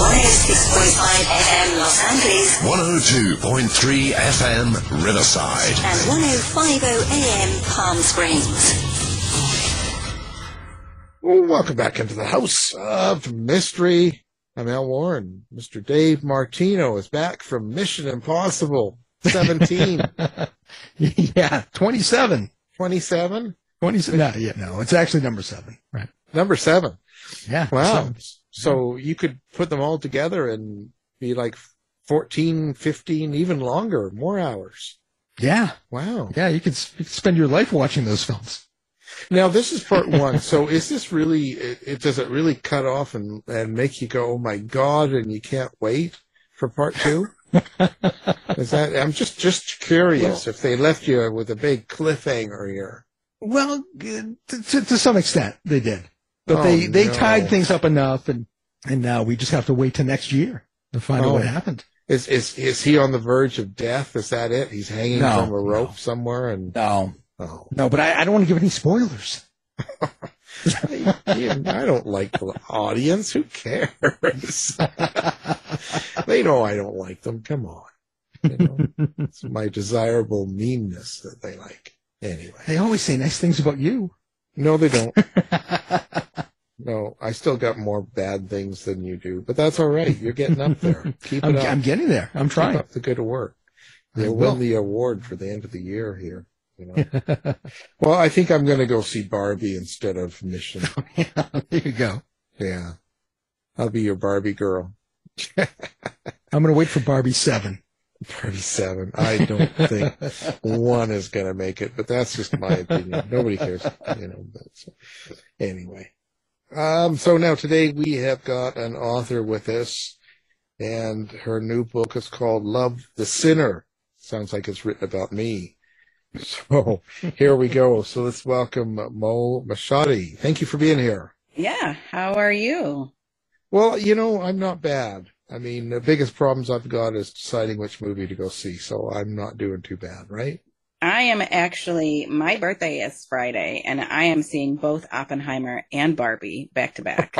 106.5 FM Los Angeles 102.3 FM Riverside. and 1050 AM Palm Springs. Well, welcome back into the House of Mystery. I'm Al Warren. Mr. Dave Martino is back from Mission Impossible 17, yeah, 27. 27, 27. No, yeah, no, it's actually number seven. Right. Number seven. Yeah. Wow. So, So you could put them all together and be like 14, 15, even longer, more hours. yeah. Wow. Yeah. You could, you could spend your life watching those films. Now this is part one. So is this really, it, it does it really cut off and, and make you go, oh my God, and you can't wait for part two? is that, I'm just, just curious if they left you with a big cliffhanger here. Well, to, to, to some extent, they did. But Oh, they, they no. tied things up enough and, and now we just have to wait till next year to find out Oh. what happened. Is, is, is he on the verge of death? Is that it? He's hanging No, from a rope no. somewhere and, No. oh. No, but I, I don't want to give any spoilers. I don't like the audience. Who cares? they know I don't like them. Come on. You know, it's my desirable meanness that they like. Anyway. They always say nice things about you. No, they don't. No, I still got more bad things than you do, but that's all right. You're getting up there. Keep it I'm, up. I'm getting there. I'm Keep trying. up the good work. You'll will. win the award for the end of the year here. You know. well, I think I'm going to go see Barbie instead of Mission. there you go. Yeah, I'll be your Barbie girl. I'm going to wait for Barbie 7. Barbie seven. I don't think one is going to make it, but that's just my opinion. Nobody cares, you know. But anyway, um, so now today we have got an author with us, and her new book is called "Love the Sinner." Sounds like it's written about me. So here we go. So let's welcome Mo Moshaty. Thank you for being here. Yeah, how are you? Well, you know, I'm not bad. I mean, the biggest problems I've got is deciding which movie to go see, so I'm not doing too bad, right? I am actually, my birthday is Friday, and I am seeing both Oppenheimer and Barbie back to back.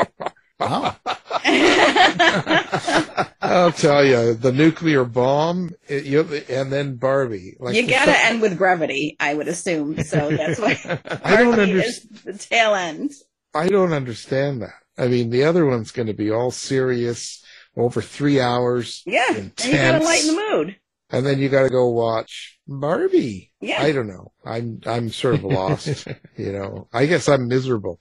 Wow. Ah. I'll tell you, the nuclear bomb, it, you, and then Barbie. Like you gotta end with brevity, I would assume. So that's why I don't understand the tail end. I don't understand that. I mean, the other one's going to be all serious, over three hours, Yeah, and you gotta lighten the mood. and then you got to go watch Barbie. Yeah. I don't know. I'm I'm sort of lost. you know, I guess I'm miserable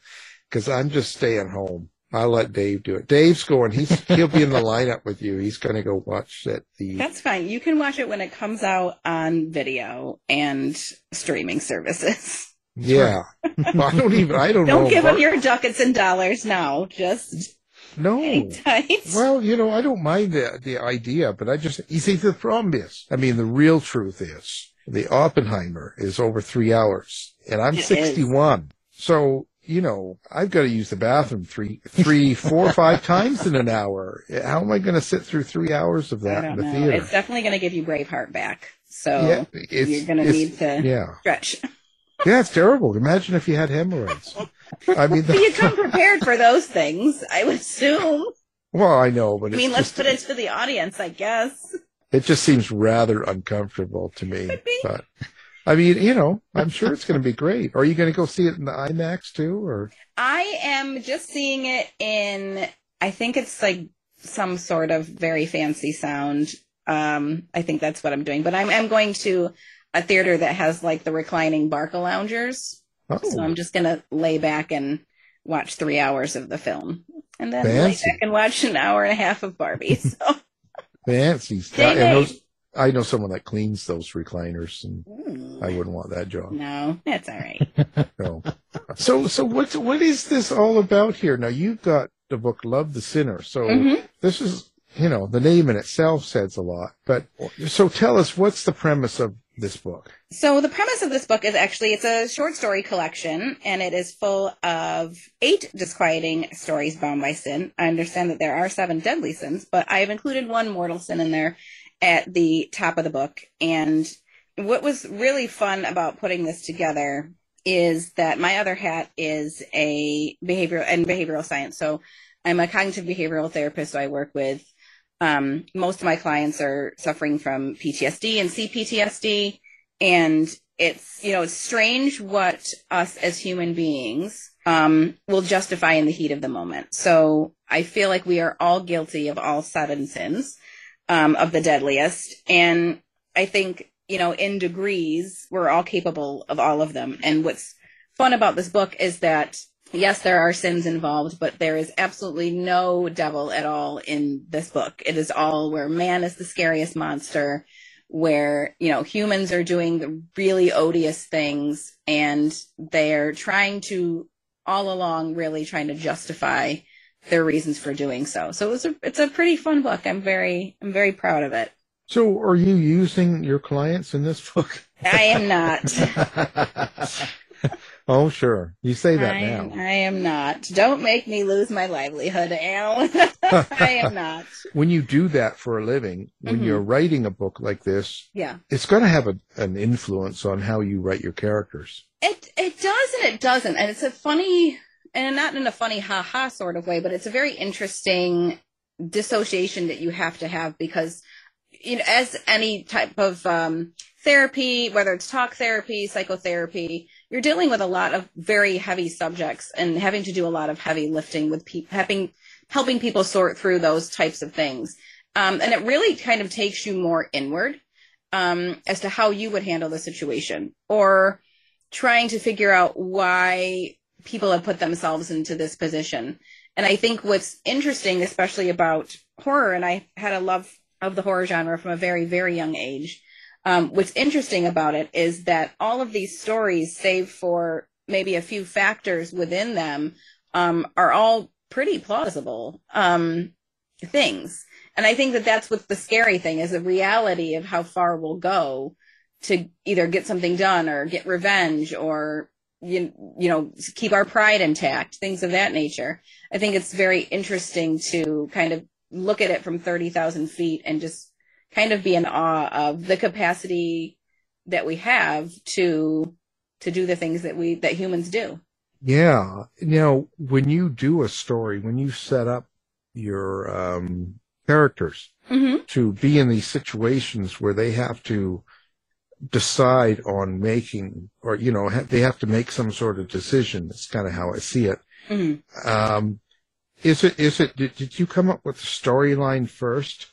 because I'm just staying home. I'll let Dave do it. Dave's going. He's he'll be in the lineup with you. He's going to go watch it. The That's fine. You can watch it when it comes out on video and streaming services. yeah. Well, I don't even. I don't, Don't know. give Mar- them your ducats and dollars now. Just no. Well, you know, I don't mind the the idea, but I just you see the problem is, I mean, the real truth is the Oppenheimer is over three hours, and I'm It is. 61, so you know I've got to use the bathroom three, three, four, five times in an hour. How am I going to sit through three hours of that in the know. theater? It's definitely going to give you Braveheart back. So yeah, you're going to need to Yeah, stretch. Yeah, it's terrible. Imagine if you had hemorrhoids. I mean, But you come prepared for those things, I would assume. well, I know, but I it's mean, let's just, put it to the audience, I guess. It just seems rather uncomfortable to me. Could be. But I mean, you know, I'm sure it's going to be great. Are you going to go see it in the IMAX too, or I am just seeing it in, I think it's like some sort of very fancy sound. Um, I think that's what I'm doing. But I'm, I'm going to a theater that has like the reclining Barcaloungers. oh, So I'm just going to lay back and watch three hours of the film. And then lay Fancy. back and watch an hour and a half of Barbie. So, fancy stuff? And those, I know someone that cleans those recliners, and mm, I wouldn't want that job. no, that's all right. No. So, so what what is this all about here? Now you've got the book "Love the Sinner," so Mhm. this is, you know, the name in itself says a lot. But so tell us, what's the premise of this book? So the premise of this book is actually it's a short story collection and it is full of eight disquieting stories bound by sin. I understand that there are seven deadly sins, but I have included one mortal sin in there at the top of the book. And what was really fun about putting this together is that my other hat is a behavioral and behavioral science. So I'm a cognitive behavioral therapist. So I work with um, most of my clients are suffering from PTSD and CPTSD. And it's, you know, it's strange what us as human beings um, will justify in the heat of the moment. So I feel like we are all guilty of all seven sins um, of the deadliest. And I think, you know, in degrees, we're all capable of all of them. And what's fun about this book is that yes, there are sins involved, but there is absolutely no devil at all in this book. It is all where man is the scariest monster, where, you know, humans are doing the really odious things and they're trying to all along really trying to justify their reasons for doing so. So it's a it's a pretty fun book. I'm very I'm very proud of it. So, are you using your clients in this book? I am not. oh, sure. You say that I, am, now. I am not. Don't make me lose my livelihood, Al. I am not. When you do that for a living, when Mhm. you're writing a book like this, Yeah. it's going to have a, an influence on how you write your characters. It it does and it doesn't, and it's a funny and not in a funny ha ha sort of way, but it's a very interesting dissociation that you have to have because you know as any type of um, therapy, whether it's talk therapy, psychotherapy, you're dealing with a lot of very heavy subjects and having to do a lot of heavy lifting with people, helping helping people sort through those types of things, um, and it really kind of takes you more inward um, as to how you would handle the situation or trying to figure out why people have put themselves into this position. And I think what's interesting, especially about horror, and I had a love of the horror genre from a very, very young age. Um, what's interesting about it is that all of these stories, save for maybe a few factors within them, um, are all pretty plausible um, things. And I think that that's what the scary thing is the reality of how far we'll go to either get something done or get revenge or you, you know keep our pride intact things of that nature i think it's very interesting to kind of look at it from 30,000 feet and just kind of be in awe of the capacity that we have to to do the things that we that humans do Yeah. Now, when you do a story, when you set up your um, characters mm-hmm. to be in these situations where they have to decide on making, or, you know, ha- they have to make some sort of decision. That's kind of how I see it. Mm-hmm. Um, is it, is it, did, did you come up with the storyline first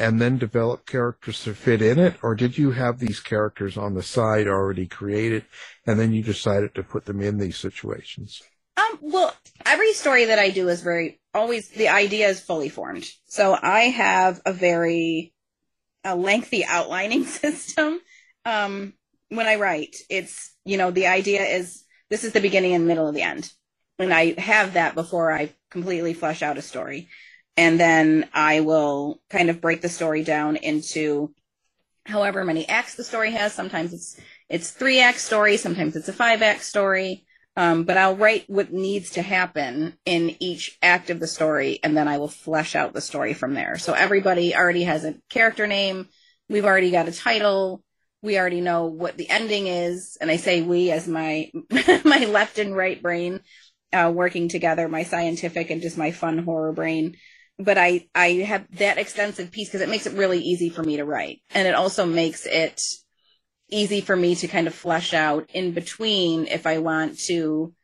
and then develop characters to fit in it? Or did you have these characters on the side already created and then you decided to put them in these situations? Um, well, every story that I do is very always the idea is fully formed. So I have a very a lengthy outlining system. Um, when I write, it's you know the idea is this is the beginning and middle of the end, and I have that before I completely flesh out a story, and then I will kind of break the story down into however many acts the story has. Sometimes it's it's three act story, sometimes it's a five act story. Um, but I'll write what needs to happen in each act of the story, and then I will flesh out the story from there. So everybody already has a character name. We've already got a title. We already know what the ending is, and I say we as my my left and right brain uh, working together, my scientific and just my fun horror brain. But I I have that extensive piece because it makes it really easy for me to write, and it also makes it easy for me to kind of flesh out in between if I want to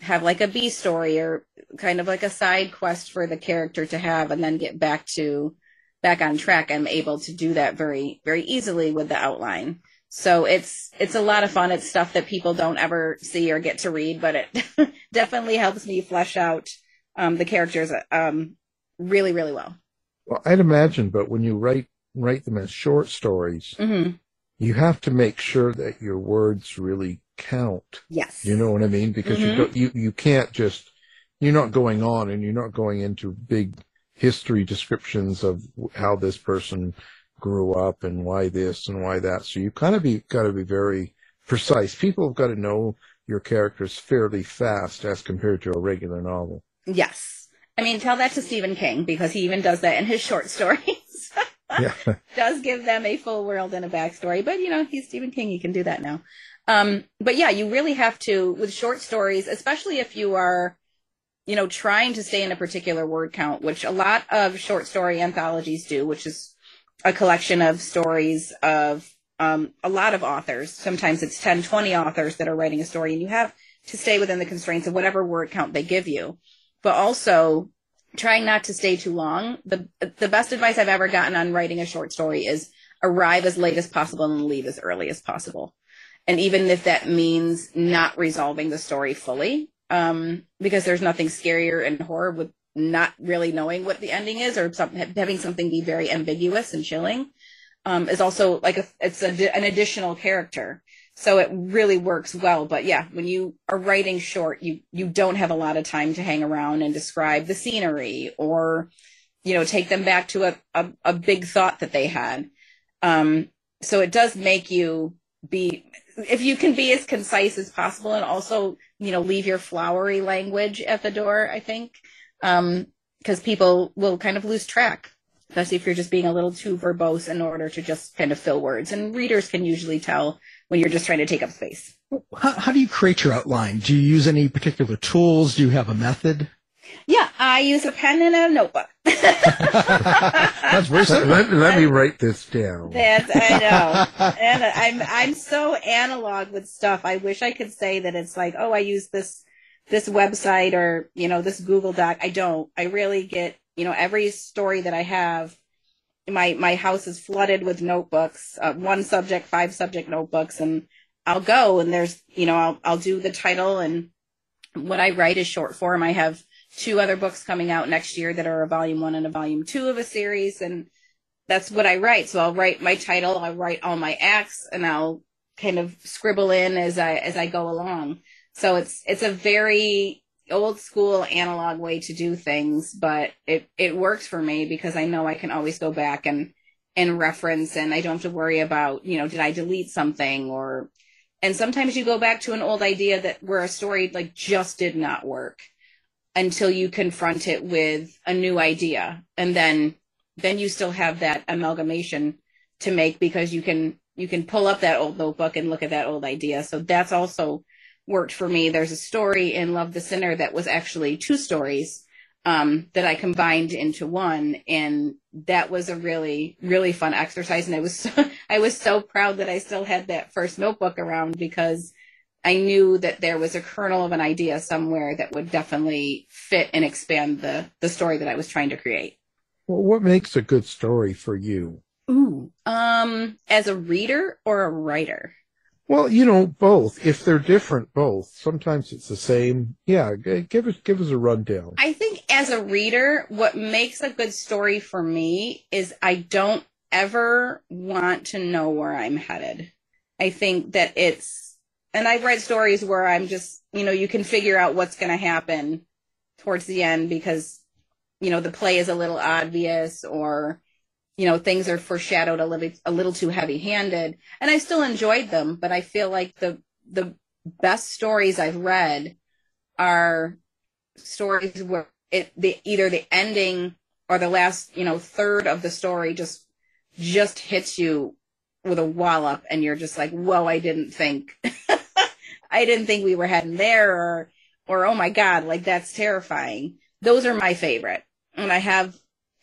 have like a B story or kind of like a side quest for the character to have and then get back to back on track. I'm able to do that very, very easily with the outline. So it's it's a lot of fun. It's stuff that people don't ever see or get to read, but it definitely helps me flesh out um, the characters um, really, really well. Well, I'd imagine, but when you write write them as short stories, Mm-hmm. you have to make sure that your words really count. Yes. You know what I mean? Because you Mhm. don't, you you can't just you're not going on and you're not going into big history descriptions of how this person grew up and why this and why that. So you kind of be got to be very precise. People have got to know your characters fairly fast as compared to a regular novel. Yes. I mean, tell that to Stephen King because he even does that in his short stories. Yeah. does give them a full world and a backstory, but you know, he's Stephen King, he can do that now. Um, but yeah, you really have to, with short stories, especially if you are, you know, trying to stay in a particular word count, which a lot of short story anthologies do, which is a collection of stories of um, a lot of authors. Sometimes it's 10, 20 authors that are writing a story, and you have to stay within the constraints of whatever word count they give you. But also, trying not to stay too long. The the best advice I've ever gotten on writing a short story is arrive as late as possible and leave as early as possible. And even if that means not resolving the story fully, um, because there's nothing scarier in horror with not really knowing what the ending is or some, having something be very ambiguous and chilling, um, is also like a, it's a, an additional character. So it really works well. But yeah, when you are writing short, you, you don't have a lot of time to hang around and describe the scenery or, you know, take them back to a, a, a big thought that they had. Um, so it does make you be, if you can be as concise as possible and also, you know, leave your flowery language at the door, I think. Um, cause people will kind of lose track, especially if you're just being a little too verbose in order to just kind of fill words. And readers can usually tell when you're just trying to take up space. How, how do you create your outline? Do you use any particular tools? Do you have a method? Yeah, I use a pen and a notebook. That's very Let, simple. let, let me write this down. That's I know, and I'm I'm so analog with stuff. I wish I could say that it's like, oh, I use this this website or you know this Google Doc. I don't. I really get you know every story that I have. My my house is flooded with notebooks, uh, one subject, five subject notebooks, and I'll go and there's you know I'll I'll do the title and what I write is short form. I have two other books coming out next year that are a volume one and a volume two of a series and that's what I write. So I'll write my title, I'll write all my acts and I'll kind of scribble in as I as I go along. So it's it's a very old school analog way to do things, but it it works for me because I know I can always go back and and reference and I don't have to worry about, you know, did I delete something or and sometimes you go back to an old idea that where a story like just did not work until you confront it with a new idea. And then then you still have that amalgamation to make because you can you can pull up that old notebook and look at that old idea. So that's also worked for me there's a story in love the sinner that was actually two stories um, that i combined into one and that was a really really fun exercise and i was so, i was so proud that i still had that first notebook around because I knew that there was a kernel of an idea somewhere that would definitely fit and expand the the story that I was trying to create. Well, what makes a good story for you? Ooh. Um, as a reader or a writer? Well, you know, both. If they're different, both. Sometimes it's the same. Yeah, give us give us a rundown. I think as a reader, what makes a good story for me is I don't ever want to know where I'm headed. I think that it's, and I've read stories where I'm just, you know, you can figure out what's going to happen towards the end because, you know, the play is a little obvious or, you know, things are foreshadowed a little, a little too heavy handed. And I still enjoyed them, but I feel like the, the best stories I've read are stories where it, the, either the ending or the last, you know, third of the story just just hits you with a wallop and you're just like, whoa, I didn't think, I didn't think we were heading there or, or, oh my God, like that's terrifying. Those are my favorite. And I have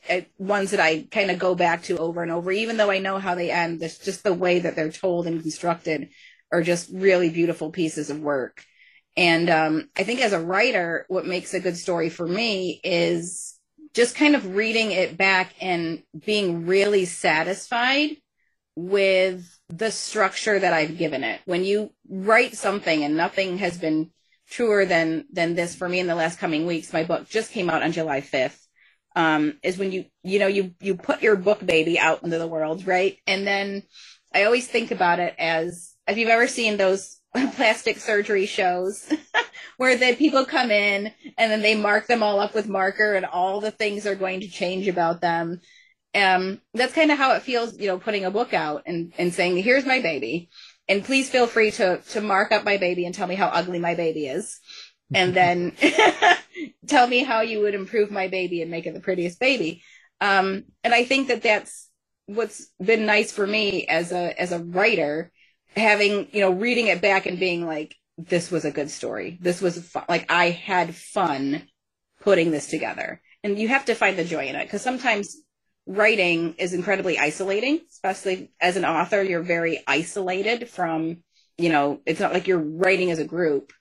uh, ones that I kind of go back to over and over, even though I know how they end. Just the way that they're told and constructed are just really beautiful pieces of work. And um, I think as a writer, what makes a good story for me is just kind of reading it back and being really satisfied with the structure that I've given it. When you write something and nothing has been truer than than this for me in the last coming weeks, my book just came out on July 5th. Um, is when you you know you you put your book baby out into the world, right? And then I always think about it as if you've ever seen those plastic surgery shows where the people come in and then they mark them all up with marker and all the things are going to change about them. Um, that's kind of how it feels, you know, putting a book out and, and saying, here's my baby. And please feel free to, to mark up my baby and tell me how ugly my baby is. And then tell me how you would improve my baby and make it the prettiest baby. Um, and I think that that's what's been nice for me as a, as a writer having, you know, reading it back and being like, this was a good story. This was fun. like, I had fun putting this together. And you have to find the joy in it because sometimes writing is incredibly isolating, especially as an author, you're very isolated from, you know, it's not like you're writing as a group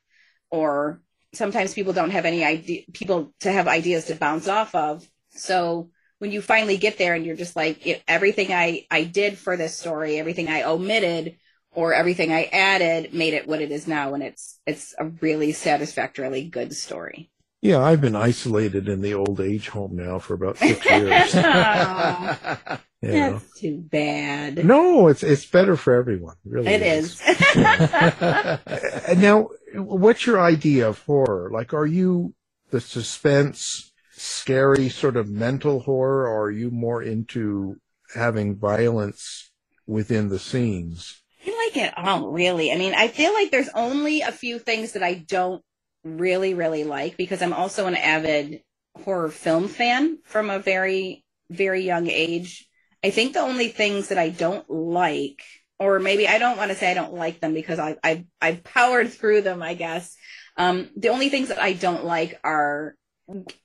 or sometimes people don't have any idea, people to have ideas to bounce off of. So when you finally get there and you're just like, it, everything I, I did for this story, everything I omitted or everything I added made it what it is now, and it's it's a really satisfactorily good story. Yeah, I've been isolated in the old age home now for about six years. Aw, That's too bad. No, it's it's better for everyone. Really, It is. And now, what's your idea of horror? Like, are you the suspense, scary sort of mental horror, or are you more into having violence within the scenes? I like it all, really. I mean, I feel like there's only a few things that I don't really, really like because I'm also an avid horror film fan from a very, very young age. I think the only things that I don't like, or maybe I don't want to say I don't like them because I, I, I've powered through them, I guess. Um, the only things that I don't like are,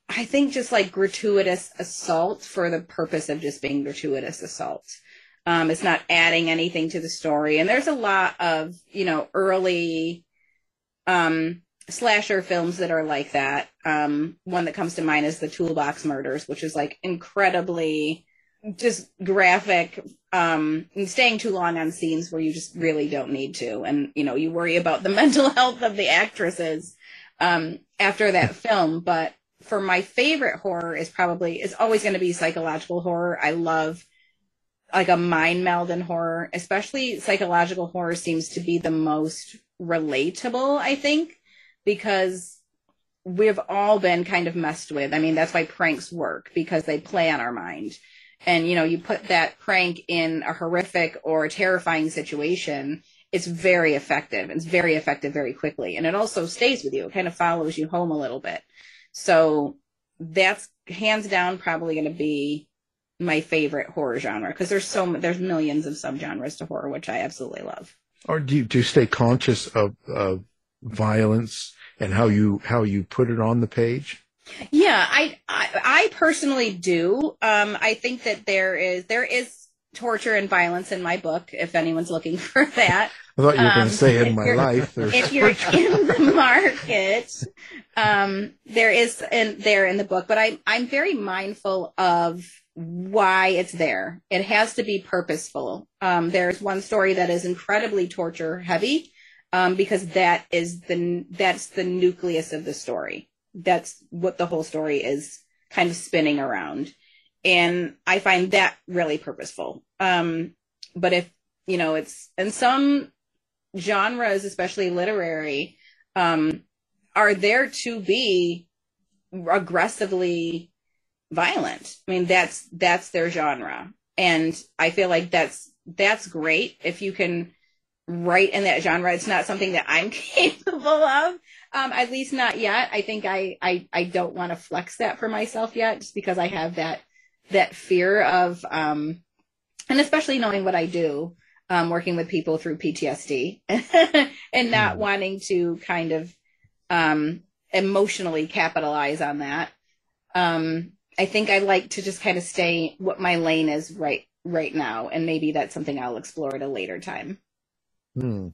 I think, just like gratuitous assault for the purpose of just being gratuitous assault. Um, it's not adding anything to the story. And there's a lot of, you know, early um, slasher films that are like that. Um, one that comes to mind is the Toolbox Murders, which is like incredibly just graphic, um, staying too long on scenes where you just really don't need to. And, you know, you worry about the mental health of the actresses um, after that film. But for my favorite horror is probably, is always going to be psychological horror. I love like a mind meld in horror, especially psychological horror seems to be the most relatable, I think, because we've all been kind of messed with. I mean, that's why pranks work because they play on our mind. And, you know, you put that prank in a horrific or terrifying situation, it's very effective. It's very effective very quickly. And it also stays with you. It kind of follows you home a little bit. So that's hands down probably going to be my favorite horror genre because there's so there's millions of subgenres to horror which I absolutely love. Or do you, do you stay conscious of, of violence and how you how you put it on the page? Yeah, I I, I personally do. Um, I think that there is there is torture and violence in my book. If anyone's looking for that, I thought you were going Um, to say in my life. There's if you're in the market, um, there is in there in the book, but I I'm very mindful of why it's there. It has to be purposeful. Um, there's one story that is incredibly torture heavy, um, because that is the that's the nucleus of the story. That's what the whole story is kind of spinning around, and I find that really purposeful. Um, but if you know, it's in some genres, especially literary, um, are there to be aggressively violent. I mean, that's that's their genre, and I feel like that's that's great if you can write in that genre. It's not something that I'm capable of, um, at least not yet. I think I I, I don't want to flex that for myself yet, just because I have that that fear of, um, and especially knowing what I do. Um, working with people through PTSD and not mm. wanting to kind of um, emotionally capitalize on that. Um, I think I like to just kind of stay what my lane is right right now, and maybe that's something I'll explore at a later time. Hmm.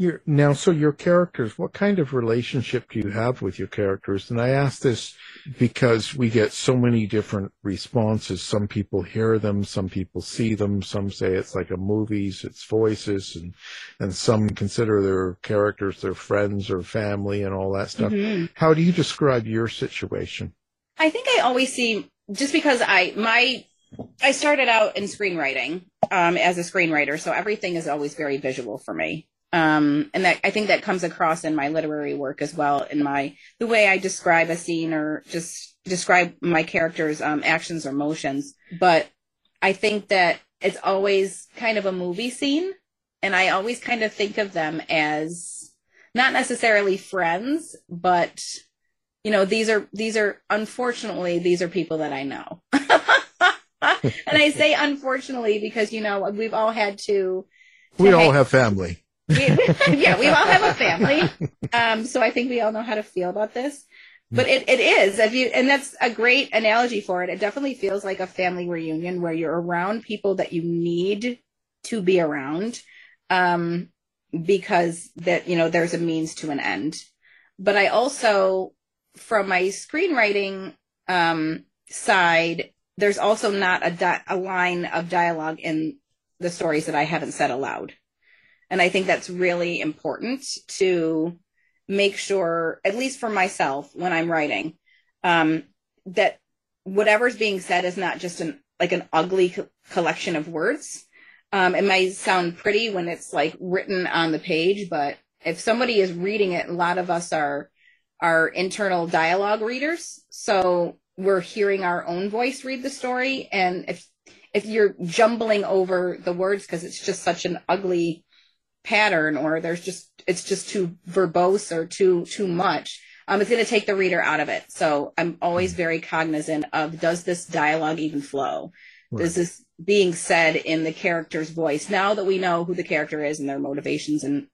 Your, now, so your characters, what kind of relationship do you have with your characters? And I ask this because we get so many different responses. Some people hear them, some people see them, some say it's like a movies, it's voices, and and some consider their characters their friends or family and all that stuff. Mm-hmm. How do you describe your situation? I think I always see just because I my I started out in screenwriting um, as a screenwriter, so everything is always very visual for me. Um, and that I think that comes across in my literary work as well, in my the way I describe a scene or just describe my characters' um, actions or motions. But I think that it's always kind of a movie scene, and I always kind of think of them as not necessarily friends, but you know, these are these are unfortunately these are people that I know. and I say unfortunately because you know we've all had to. to we all have family. We, yeah, we all have a family. Um, so I think we all know how to feel about this. But it, it is, if you, and that's a great analogy for it. It definitely feels like a family reunion where you're around people that you need to be around, um, because that, you know, there's a means to an end. But I also from my screenwriting um, side, there's also not a, di- a line of dialogue in the stories that I haven't said aloud. And I think that's really important to make sure, at least for myself when I'm writing, um, that whatever's being said is not just an like an ugly co- collection of words. Um, it might sound pretty when it's like written on the page, but if somebody is reading it, a lot of us are our internal dialogue readers. So we're hearing our own voice read the story. And if, if you're jumbling over the words because it's just such an ugly pattern or there's just, it's just too verbose or too, too much, um, it's going to take the reader out of it. So I'm always very cognizant of does this dialogue even flow? Right. Is this being said in the character's voice? Now that we know who the character is and their motivations and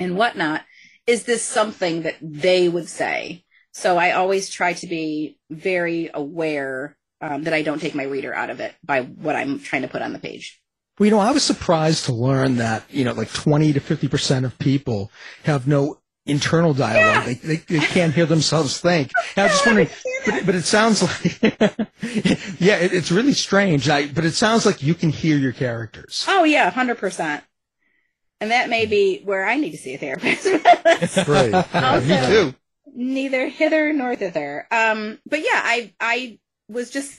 and whatnot, is this something that they would say? So I always try to be very aware um, that I don't take my reader out of it by what I'm trying to put on the page. Well, you know, I was surprised to learn that, you know, like 20 to 50% of people have no internal dialogue. Yeah. They, they, they, can't hear themselves think. And I was just wondering, but, but, it sounds like, yeah, it, it's really strange. I, but it sounds like you can hear your characters. Oh, yeah, 100% and that may be where I need to see a therapist. right. also, Me too. Neither hither nor thither. Um, but yeah, I I was just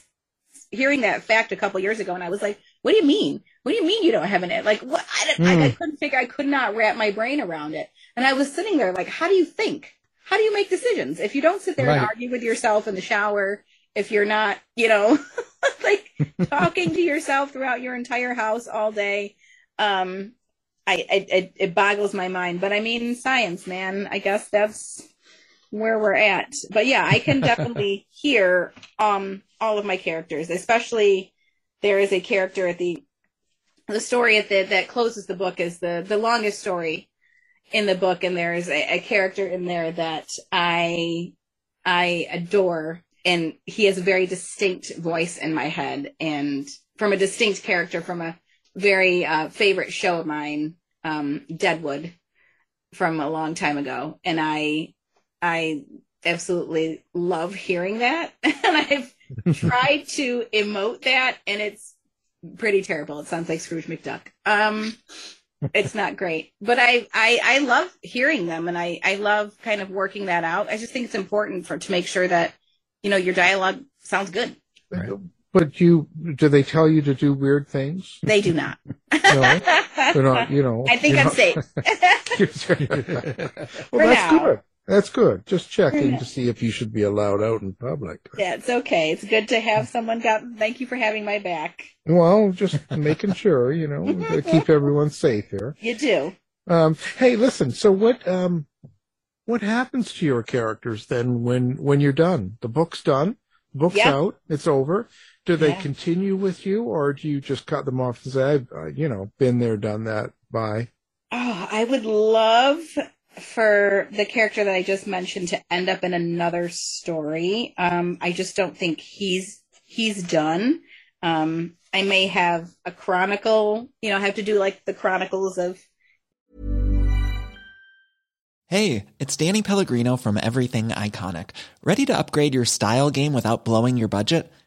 hearing that fact a couple years ago, and I was like, "What do you mean? What do you mean you don't have an like? What? I, mm. I, I hmm. couldn't figure. I could not wrap my brain around it, and I was sitting there like, "How do you think? How do you make decisions if you don't sit there right. and argue with yourself in the shower?" If you're not, you know, like talking to yourself throughout your entire house all day, um, I, it, it boggles my mind. But I mean, science, man. I guess that's where we're at. But yeah, I can definitely hear um all of my characters, especially there is a character at the the story at the that closes the book is the the longest story in the book, and there is a, a character in there that I I adore, and he has a very distinct voice in my head, and from a distinct character from a very uh, favorite show of mine, um, Deadwood, from a long time ago, and I I absolutely love hearing that, and I've tried to emote that, and it's pretty terrible. It sounds like Scrooge McDuck. Um, it's not great, but I, I, I love hearing them, and I, I love kind of working that out. I just think it's important for to make sure that you know your dialogue sounds good. But you, do they tell you to do weird things? They do not. No, they're not. You know. I think I'm not- safe. well, For that's now. good. That's good. Just checking to see if you should be allowed out in public. Yeah, it's okay. It's good to have someone got. Thank you for having my back. Well, just making sure, you know, to keep everyone safe here. You do. Um, hey, listen. So what? Um, what happens to your characters then when when you're done? The book's done. The book's Yeah. out. It's over. Do they Yeah. continue with you, or do you just cut them off and say, "I've, uh, you know, been there, done that"? Bye. Oh, I would love for the character that I just mentioned to end up in another story. Um, I just don't think he's he's done. Um, I may have a chronicle, you know, I have to do like the chronicles of Hey, it's Danny Pellegrino from Everything Iconic. Ready to upgrade your style game without blowing your budget?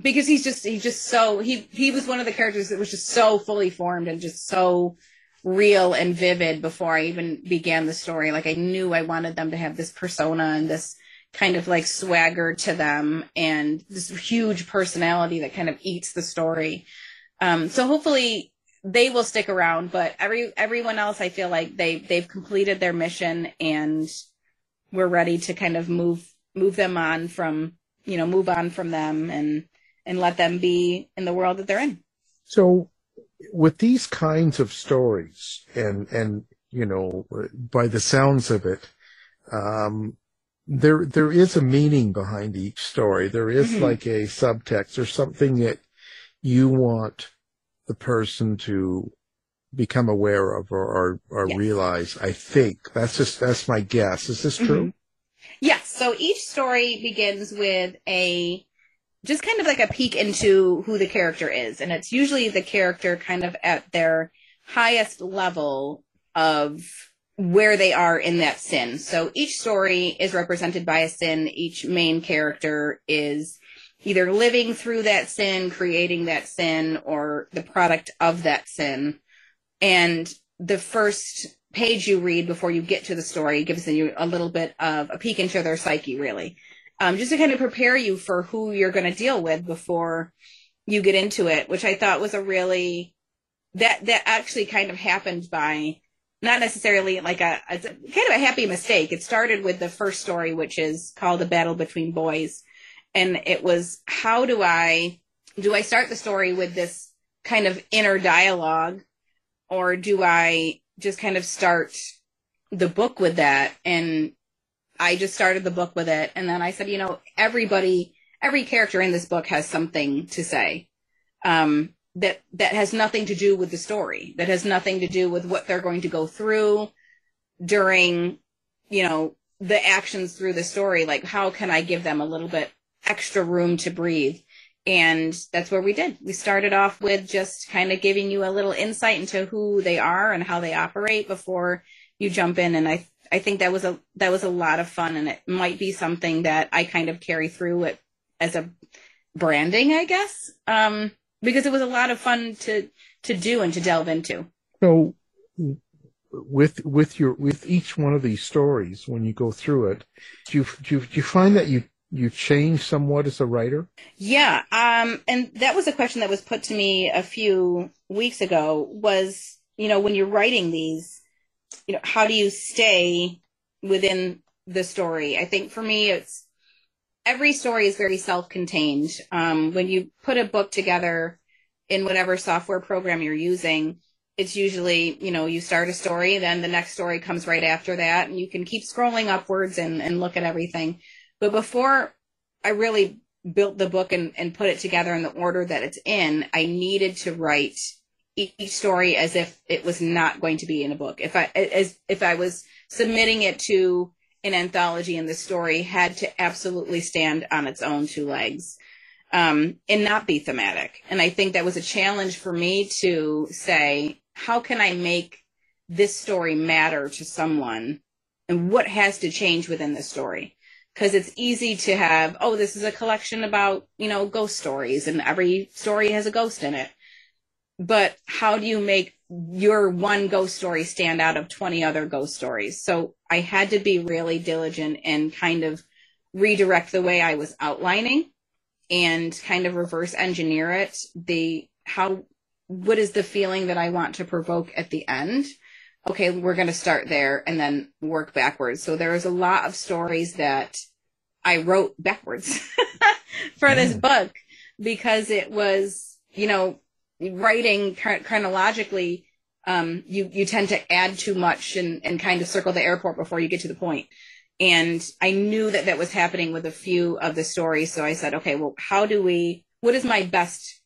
because he's just, he's just so, he, he was one of the characters that was just so fully formed and just so real and vivid before I even began the story. Like I knew I wanted them to have this persona and this kind of like swagger to them and this huge personality that kind of eats the story. Um, so hopefully they will stick around, but every, everyone else, I feel like they, they've completed their mission and we're ready to kind of move, move them on from, you know, move on from them and, and let them be in the world that they're in. So, with these kinds of stories, and and you know, by the sounds of it, um, there there is a meaning behind each story. There is Mhm. like a subtext or something that you want the person to become aware of or or, or Yes. realize. I think that's just that's my guess. Is this true? Yes. So each story begins with a just kind of like a peek into who the character is. And it's usually the character kind of at their highest level of where they are in that sin. So each story is represented by a sin. Each main character is either living through that sin, creating that sin, or the product of that sin. And the first page you read before you get to the story gives you a little bit of a peek into their psyche, really. Um, just to kind of prepare you for who you're going to deal with before you get into it, which I thought was a really, that, that actually kind of happened by not necessarily like a, a kind of a happy mistake. It started with the first story, which is called "A Battle Between Boys," and it was how do I do I start the story with this kind of inner dialogue, or do I just kind of start the book with that? And I just started the book with it, and then I said, you know, everybody, every character in this book has something to say. Um, that that has nothing to do with the story that has nothing to do with what they're going to go through during you know the actions through the story. Like how can i give them a little bit extra room to breathe? And that's where we did. We started off with just kind of giving you a little insight into who they are and how they operate before you jump in. And i i think that was a that was a lot of fun and it might be something that i kind of carry through it as a branding i guess um because it was a lot of fun to to do and to delve into. So with with your with each one of these stories when you go through it, do you do you, do you find that you you change somewhat as a writer? Yeah, um, and that was a question that was put to me a few weeks ago. Was you know when you're writing these, you know, how do you stay within the story? I think for me, it's every story is very self-contained. Um, when you put a book together in whatever software program you're using, it's usually, you know, you start a story, then the next story comes right after that, and you can keep scrolling upwards and, and look at everything. But before I really built the book and, and put it together in the order that it's in, I needed to write each story as if it was not going to be in a book. If I as if I was submitting it to an anthology and the story had to absolutely stand on its own two legs um, and not be thematic. And I think that was a challenge for me to say, how can I make this story matter to someone and what has to change within the story? Because it's easy to have, oh, this is a collection about, you know, ghost stories and every story has a ghost in it. But how do you make your one ghost story stand out of 20 other ghost stories. So I had to be really diligent and kind of redirect the way I was outlining and kind of reverse engineer it. The how what is the feeling that I want to provoke at the end? Okay, we're going to start there and then work backwards. So there was a lot of stories that I wrote backwards for this book because it was, you know, writing chronologically, um, you, you tend to add too much and, and kind of circle the airport before you get to the point. And I knew that that was happening with a few of the stories. So I said, okay, well, how do we, what is my best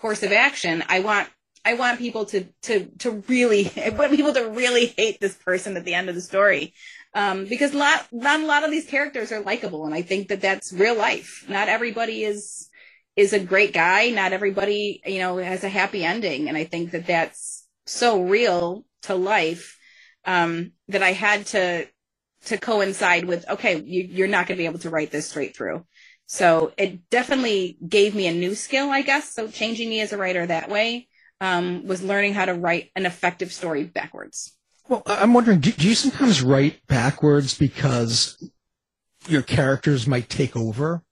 course of action? I want, I want people to, to, to really, I want people to really hate this person at the end of the story. Um, because lot, not a lot of these characters are likable. And I think that that's real life. Not everybody is, is a great guy. Not everybody, you know, has a happy ending. And I think that that's so real to life, um, that I had to, to coincide with, okay, you, you're not going to be able to write this straight through. So it definitely gave me a new skill, I guess. So changing me as a writer that way, um, was learning how to write an effective story backwards. Well, I'm wondering, do, do you sometimes write backwards because your characters might take over?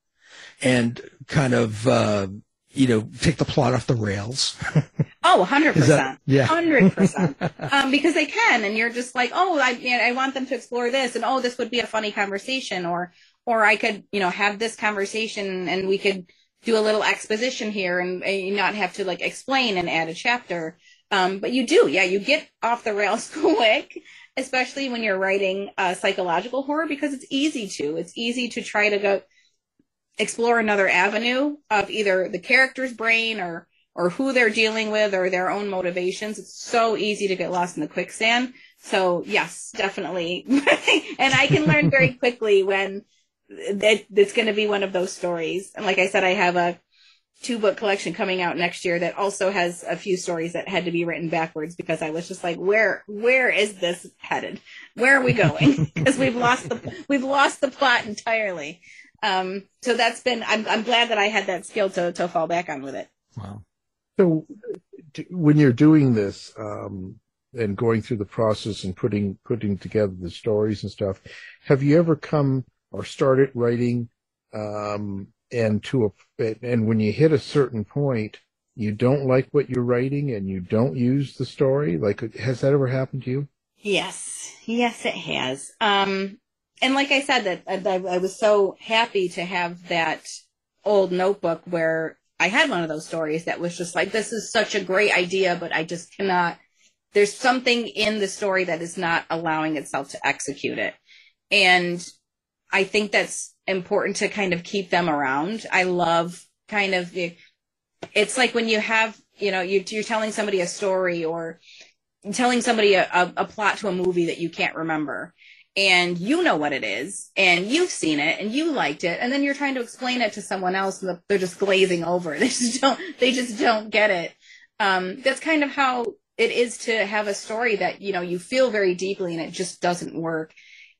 And kind of, uh, you know, take the plot off the rails. oh, 100%. That, yeah. 100%. um, because they can, and you're just like, oh, I, I want them to explore this, and oh, this would be a funny conversation, or, or I could, you know, have this conversation and we could do a little exposition here and, and not have to like explain and add a chapter. Um, but you do, yeah, you get off the rails quick, especially when you're writing uh, psychological horror because it's easy to. It's easy to try to go explore another avenue of either the character's brain or or who they're dealing with or their own motivations. It's so easy to get lost in the quicksand. So yes, definitely. and I can learn very quickly when that it's going to be one of those stories. And like I said, I have a two book collection coming out next year that also has a few stories that had to be written backwards because I was just like, where where is this headed? Where are we going? Because we've lost the we've lost the plot entirely. Um, so that's been I'm I'm glad that I had that skill to to fall back on with it. Wow. So d- when you're doing this um, and going through the process and putting putting together the stories and stuff, have you ever come or started writing um, and to a and when you hit a certain point, you don't like what you're writing and you don't use the story? Like, has that ever happened to you? Yes, yes, it has. Um, and like I said, that I, I was so happy to have that old notebook where I had one of those stories that was just like, this is such a great idea, but I just cannot. There's something in the story that is not allowing itself to execute it, and I think that's important to kind of keep them around. I love kind of the. It's like when you have, you know, you, you're telling somebody a story or telling somebody a, a, a plot to a movie that you can't remember and you know what it is and you've seen it and you liked it and then you're trying to explain it to someone else and they're just glazing over they just don't they just don't get it. Um, that's kind of how it is to have a story that you know you feel very deeply and it just doesn't work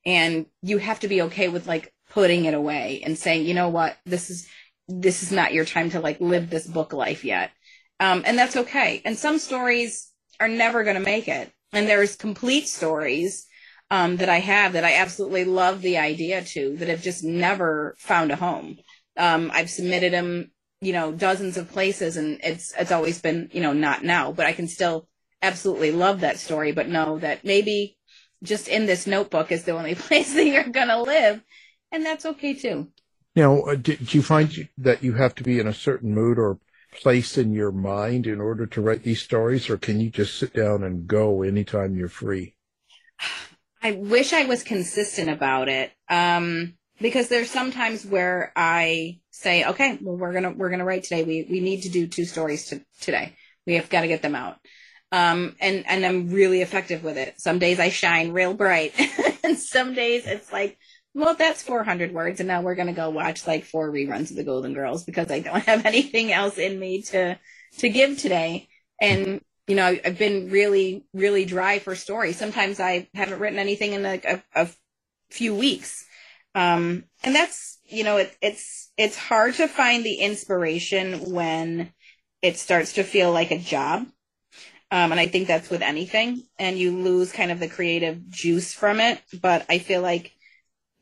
and you have to be okay with like putting it away and saying you know what? This is this is not your time to like live this book life yet. Um, and that's okay. And some stories are never going to make it. And there's complete stories um, that I have that I absolutely love the idea to that have just never found a home. Um, I've submitted them, you know, dozens of places and it's, it's always been, you know, not now, but I can still absolutely love that story, but know that maybe just in this notebook is the only place that you're going to live. And that's okay too. Now, uh, do, do you find that you have to be in a certain mood or place in your mind in order to write these stories, or can you just sit down and go anytime you're free? I wish I was consistent about it. Um, because there's sometimes where I say, okay, well, we're gonna we're gonna write today. We we need to do two stories to, today. We have got to get them out. Um, and and I'm really effective with it. Some days I shine real bright, and some days it's like, well, that's 400 words, and now we're gonna go watch like four reruns of The Golden Girls because I don't have anything else in me to to give today. And you know, I've been really, really dry for stories. Sometimes I haven't written anything in like a, a few weeks. Um, and that's, you know, it, it's, it's hard to find the inspiration when it starts to feel like a job. Um, and I think that's with anything and you lose kind of the creative juice from it. But I feel like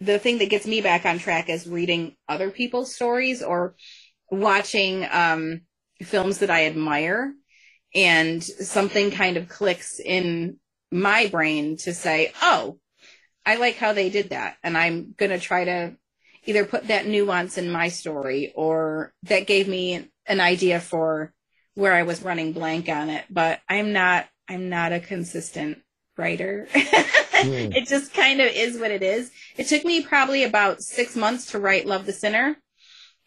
the thing that gets me back on track is reading other people's stories or watching, um, films that I admire and something kind of clicks in my brain to say, oh, I like how they did that. And I'm going to try to either put that nuance in my story or that gave me an idea for where I was running blank on it. But I'm not, I'm not a consistent writer. mm. It just kind of is what it is. It took me probably about six months to write Love the Sinner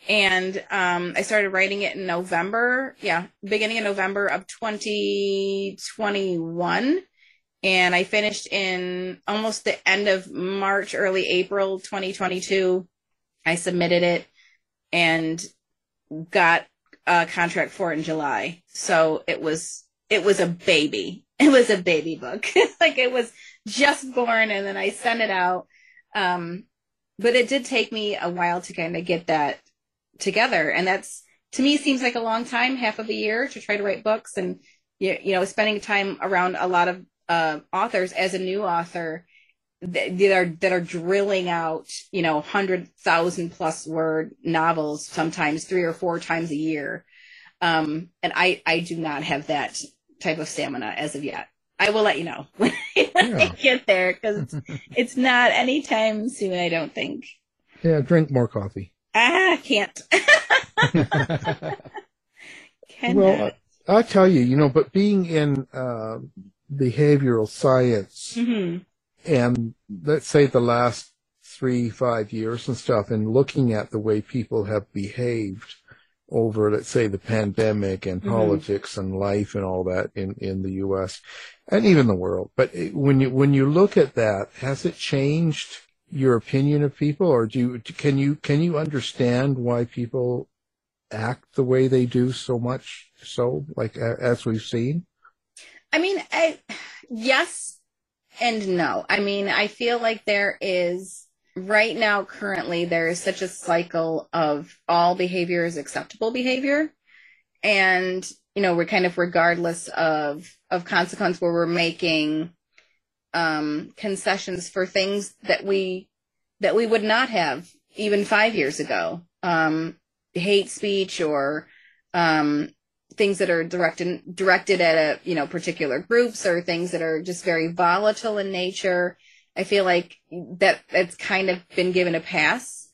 and um, I started writing it in November. Yeah, beginning of November of 2021, and I finished in almost the end of March, early April 2022. I submitted it and got a contract for it in July. So it was it was a baby. It was a baby book. like it was just born, and then I sent it out. Um, but it did take me a while to kind of get that together. And that's, to me, seems like a long time, half of a year to try to write books and, you, you know, spending time around a lot of uh, authors. As a new author that are that are drilling out you know hundred thousand plus word novels sometimes three or four times a year. Um and i i do not have that type of stamina as of yet. I will let you know when i get there because it's, it's not anytime soon i don't think. Yeah drink more coffee Ah, can't. well, I, I tell you, you know, but being in uh, behavioral science mm-hmm. and let's say the last three, five years and stuff, and looking at the way people have behaved over, let's say, the pandemic and mm-hmm. politics and life and all that in, in the U.S. and even the world. But when you when you look at that, has it changed your opinion of people, or do you, can you can you understand why people act the way they do so much so, like as we've seen? I mean, I, yes and no. I mean, I feel like there is right now, currently, there is such a cycle of all behavior is acceptable behavior. And, you know, we're kind of regardless of, of consequence where we're making, um, concessions for things that we, that we would not have even five years ago. Um, hate speech or, um, things that are directed directed at a you know particular groups or things that are just very volatile in nature i feel like that that's kind of been given a pass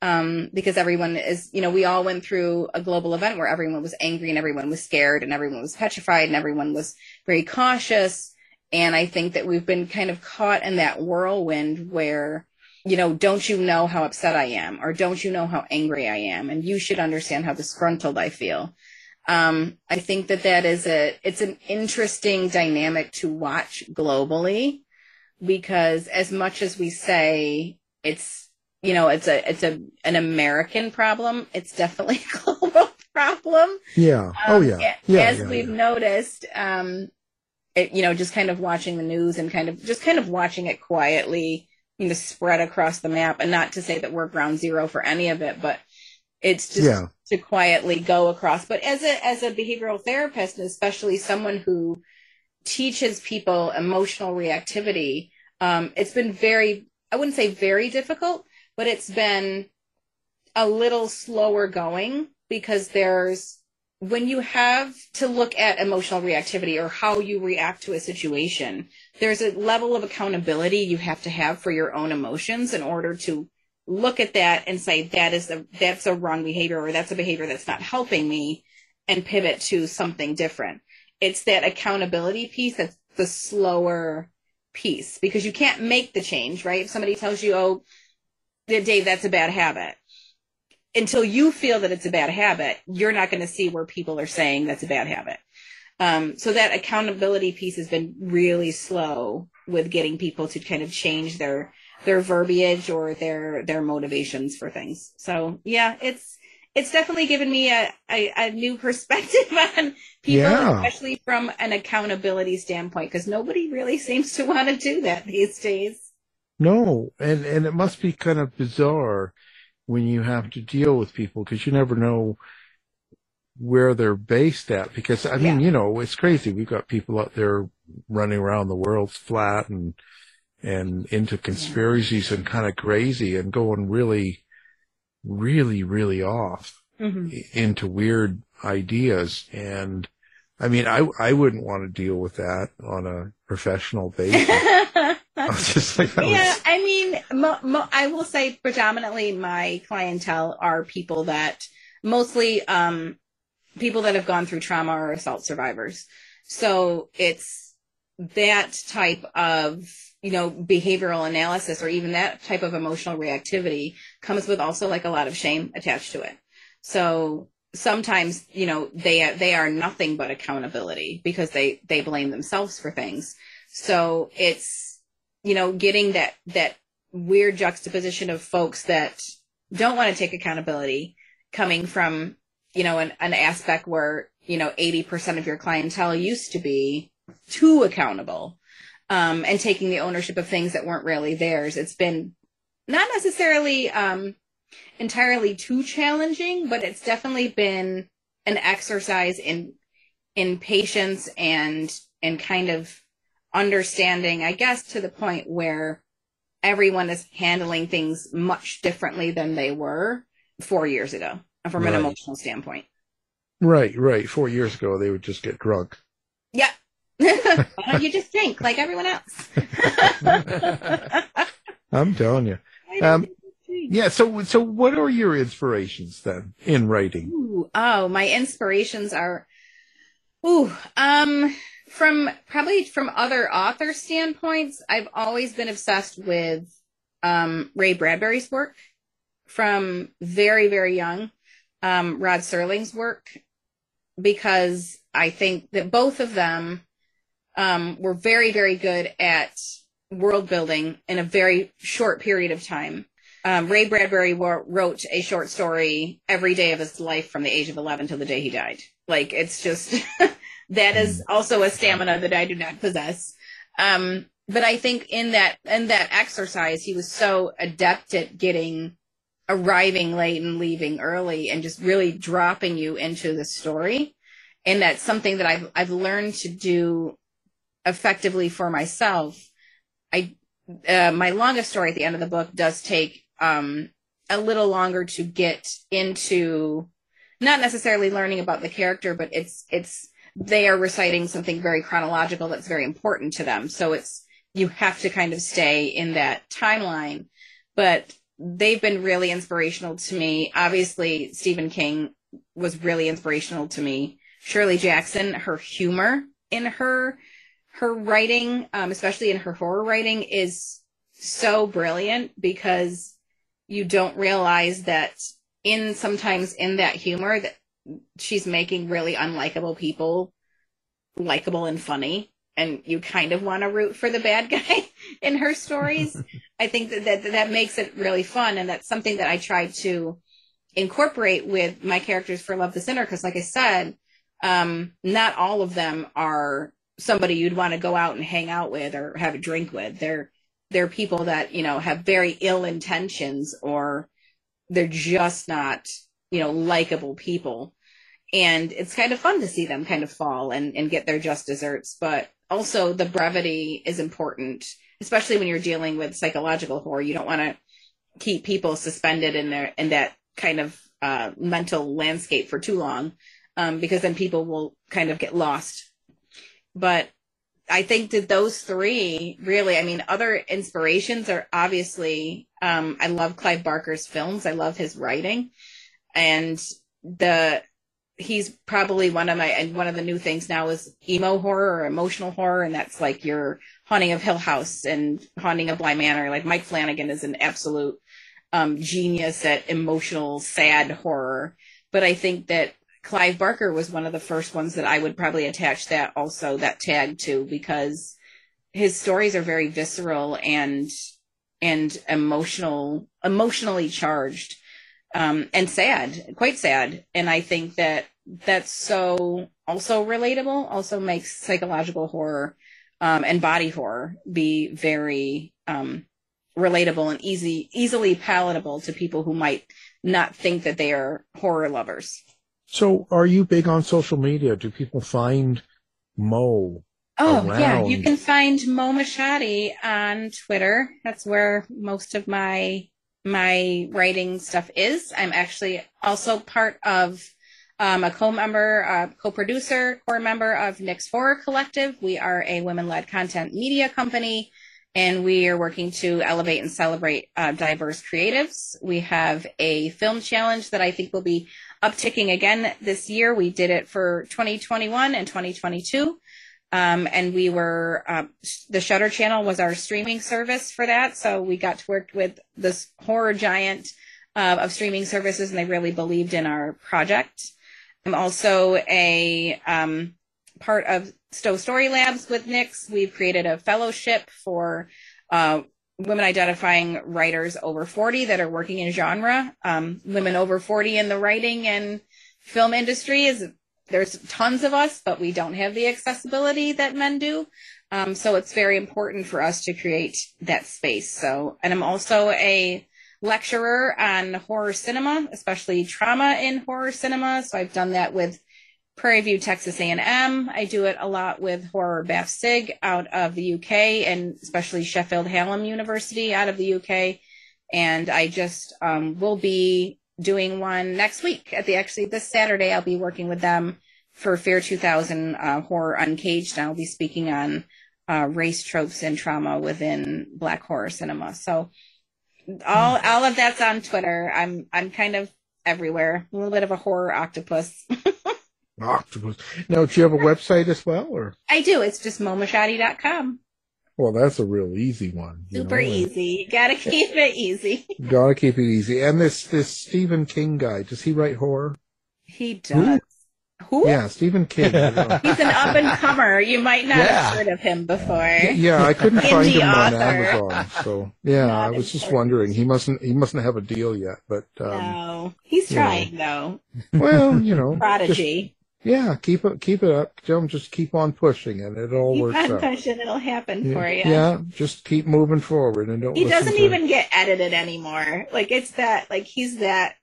um, because everyone is you know we all went through a global event where everyone was angry and everyone was scared and everyone was petrified and everyone was very cautious and i think that we've been kind of caught in that whirlwind where you know, don't you know how upset I am? Or don't you know how angry I am? And you should understand how disgruntled I feel. Um, I think that that is a, it's an interesting dynamic to watch globally because as much as we say it's, you know, it's a, it's a, an American problem, it's definitely a global problem. Yeah. oh, yeah. Um, Yeah. as yeah, we've yeah. noticed, um, it, you know, just kind of watching the news and kind of, just kind of watching it quietly, you know, spread across the map and not to say that we're ground zero for any of it, but it's just Yeah. to quietly go across. But as a as a behavioral therapist, and especially someone who teaches people emotional reactivity, um, it's been very I wouldn't say very difficult, but it's been a little slower going because there's when you have to look at emotional reactivity or how you react to a situation, there's a level of accountability you have to have for your own emotions in order to look at that and say that is a that's a wrong behavior or that's a behavior that's not helping me and pivot to something different. It's that accountability piece that's the slower piece because you can't make the change right? If somebody tells you oh dave that's a bad habit until you feel that it's a bad habit you're not going to see where people are saying that's a bad habit um, so that accountability piece has been really slow with getting people to kind of change their their verbiage or their their motivations for things. So yeah, it's it's definitely given me a, a, a new perspective on people, Yeah. especially from an accountability standpoint, because nobody really seems to want to do that these days. No, and and it must be kind of bizarre when you have to deal with people because you never know where they're based at. Because I mean, you know, it's crazy. We've got people out there running around the world flat and and into conspiracies and kind of crazy and going really, really, really off Mhm. into weird ideas. And I mean, I I wouldn't want to deal with that on a professional basis. I like, yeah, was- I mean, mo- mo- I will say predominantly my clientele are people that mostly um, people that have gone through trauma or assault survivors. So it's that type of you know behavioral analysis or even that type of emotional reactivity comes with also like a lot of shame attached to it. So sometimes you know they they are nothing but accountability because they they blame themselves for things. So it's you know getting that that weird juxtaposition of folks that don't want to take accountability coming from you know an, an aspect where you know 80% of your clientele used to be too accountable um, and taking the ownership of things that weren't really theirs. It's been not necessarily um, entirely too challenging but it's definitely been an exercise in in patience and and kind of understanding i guess to the point where everyone is handling things much differently than they were four years ago from an emotional standpoint Right, right. Four years ago, they would just get drunk. yeah why don't you just drink like everyone else I'm telling you. Um, yeah. So, so what are your inspirations then in writing? Ooh, oh, my inspirations are, ooh, um, from probably from other author standpoints, I've always been obsessed with um, Ray Bradbury's work from very, very young, um, Rod Serling's work, because I think that both of them um, were very, very good at world building in a very short period of time. um, Ray Bradbury wrote a short story every day of his life from the age of 11 till the day he died. Like it's just that is also a stamina that I do not possess. Um, but I think in that in that exercise, he was so adept at getting arriving late and leaving early, and just really dropping you into the story. And that's something that I've I've learned to do effectively for myself. I uh, my longest story at the end of the book does take um, a little longer to get into not necessarily learning about the character, but it's it's they are reciting something very chronological that's very important to them. So it's you have to kind of stay in that timeline. But they've been really inspirational to me. Obviously, Stephen King was really inspirational to me. Shirley Jackson, her humor in her her writing, um, especially in her horror writing, is so brilliant because you don't realize that in sometimes in that humor that she's making really unlikable people likable and funny and you kind of want to root for the bad guy in her stories. I think that, that that makes it really fun and that's something that i try to incorporate with my characters for love the sinner because like i said um, not all of them are somebody you'd want to go out and hang out with or have a drink with. They're they're people that you know have very ill intentions or they're just not you know likable people and it's kind of fun to see them kind of fall and, and get their just desserts. But also the brevity is important especially when you're dealing with psychological horror. You don't want to keep people suspended in their in that kind of uh, mental landscape for too long um, because then people will kind of get lost. But I think that those three really, I mean, other inspirations are obviously, um, I love Clive Barker's films. I love his writing. And the, he's probably one of my, and one of the new things now is emo horror or emotional horror. And that's like your Haunting of Hill House and Haunting of Bly Manor. Like Mike Flanagan is an absolute, um, genius at emotional, sad horror. But I think that Clive Barker was one of the first ones that I would probably attach that also that tag to because his stories are very visceral and and emotional emotionally charged um, and sad quite sad and i think that that's so also relatable also makes psychological horror um, and body horror be very um, relatable and easy easily palatable to people who might not think that they are horror lovers So, are you big on social media? Do people find Mo? Oh around? yeah, you can find Mo Moshaty on Twitter. That's where most of my my writing stuff is. I'm actually also part of um, a co-member, uh, co-producer, core member of Nyx Horror Collective. We are a women-led content media company, and we are working to elevate and celebrate uh, diverse creatives. We have a film challenge that I think will be upticking again this year. We did it for 2021 and 2022. Um, and we were, um, the Shudder Channel was our streaming service for that. So we got to work with this horror giant uh, of streaming services, and they really believed in our project. I'm also a um, part of Stowe Story Labs with Nyx. We've created a fellowship for uh, women identifying writers over 40 that are working in genre. Um, women over 40 in the writing and film industry is there's tons of us, but we don't have the accessibility that men do. Um, so it's very important for us to create that space. So, and I'm also a lecturer on horror cinema, especially trauma in horror cinema. So I've done that with Prairie View, Texas A&M. I do it a lot with Horror Bath Sig out of the UK and especially Sheffield Hallam University out of the UK. And I just um, will be doing one next week at the actually this Saturday. I'll be working with them for Fear 2000 uh, Horror Uncaged. And I'll be speaking on uh, race tropes and trauma within Black horror cinema. So all all of that's on Twitter. I'm I'm kind of everywhere. A little bit of a horror octopus. Octopus. Now, do you have a website as well, or? I do. It's just momoshaty.com. Well, that's a real easy one. you Super know, easy. You gotta keep it easy. Gotta keep it easy. And this this Stephen King guy, does he write horror? He does. Who? Yeah, Stephen King. I don't know. He's an up and comer. You might not Yeah. have heard of him before. Yeah, I couldn't find Indie him on. Amazon. So yeah, I Not was just important. wondering. He mustn't. He mustn't have a deal yet. But um, no, he's you know. trying though. well, you know, just- Prodigy. Yeah, keep it. Keep it up. Don't just keep on pushing, and it all Keep works on out. pushing, it'll happen for you. Yeah, just keep moving forward, and don't. He doesn't to- even get edited anymore. Like it's that. Like he's that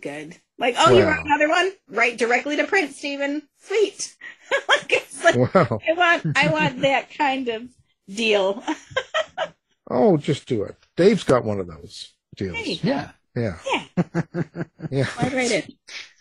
good. Like oh, you Well. wrote another one? Right directly to print, Stephen. Sweet. like it's like Wow. I want. I want that kind of deal. Oh, just do it. Dave's got one of those deals. Hey. Yeah. Yeah. Yeah. Yeah. Slide right in.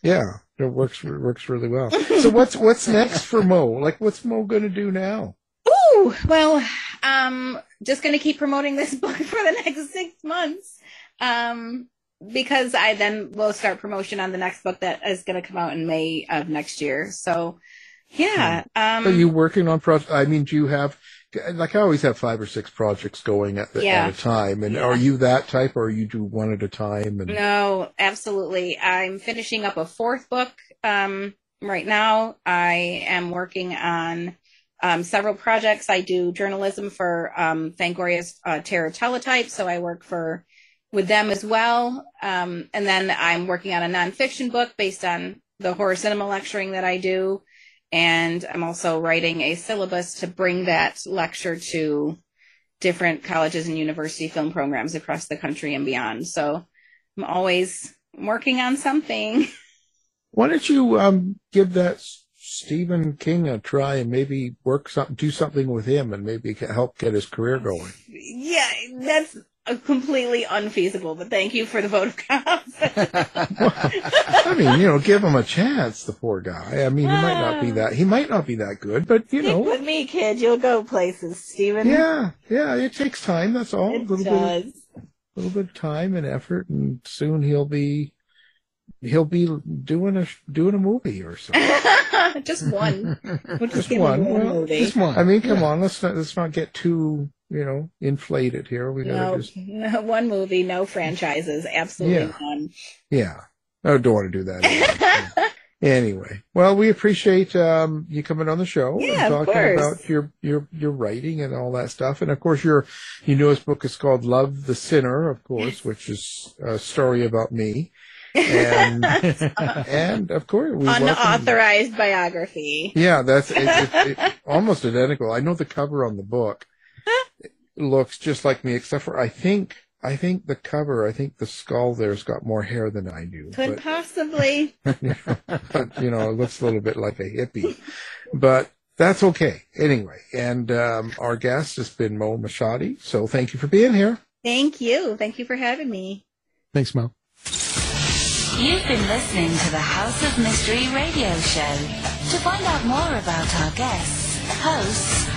Yeah. It works. It works really well. So what's what's next for Mo? Like, what's Mo going to do now? Oh well, um, just gonna keep promoting this book for the next six months. Um, because I then will start promotion on the next book that is gonna come out in May of next year. So, yeah. Um, Are you working on projects? I mean, do you have like I always have five or six projects going at the, Yeah. at a time? And Yeah. are you that type, or you do one at a time? And No, absolutely. I'm finishing up a fourth book um, right now. I am working on um, several projects. I do journalism for um, Fangoria's uh, Terror Teletype, so I work for with them as well. Um, and then I'm working on a nonfiction book based on the horror cinema lecturing that I do. And I'm also writing a syllabus to bring that lecture to different colleges and university film programs across the country and beyond. So I'm always working on something. why don't you um give that Stephen King a try and maybe work some, do something with him, and maybe help get his career going? yeah, that's Uh, completely unfeasible, but thank you for the vote of confidence. I mean, you know, give him a chance. The poor guy. I mean, he might not be that. He might not be that good, but you Stick know, with me, kid. You'll go places, Stephen. yeah, yeah. It takes time. That's all. It a little bit, does. a little bit of time and effort, and soon he'll be, he'll be doing a doing a movie or something. just one. We'll Just give one. him Well, movie. Just one. I mean, come on. Let's not let's not get too you know inflated here. We gotta No, just no, one movie, no franchises. Absolutely Yeah. none. yeah. I don't want to do that. Anyway, well, we appreciate um, you coming on the show Yeah, and talking about your your your writing and all that stuff. And of course, your your newest book is called "Love the Sinner," of course, which is a story about me. And and of course, we. Unauthorized biography. Yeah, that's almost identical. I know the cover on the book looks just like me, except for I think I think the cover, I think the skull there's got more hair than I do. Could But possibly. but you know, it looks a little bit like a hippie. But that's okay. Anyway, and um, our guest has been Mo Moshaty. So thank you for being here. Thank you. Thank you for having me. Thanks, Mo. You've been listening to the House of Mystery radio show. To find out more about our guests, hosts,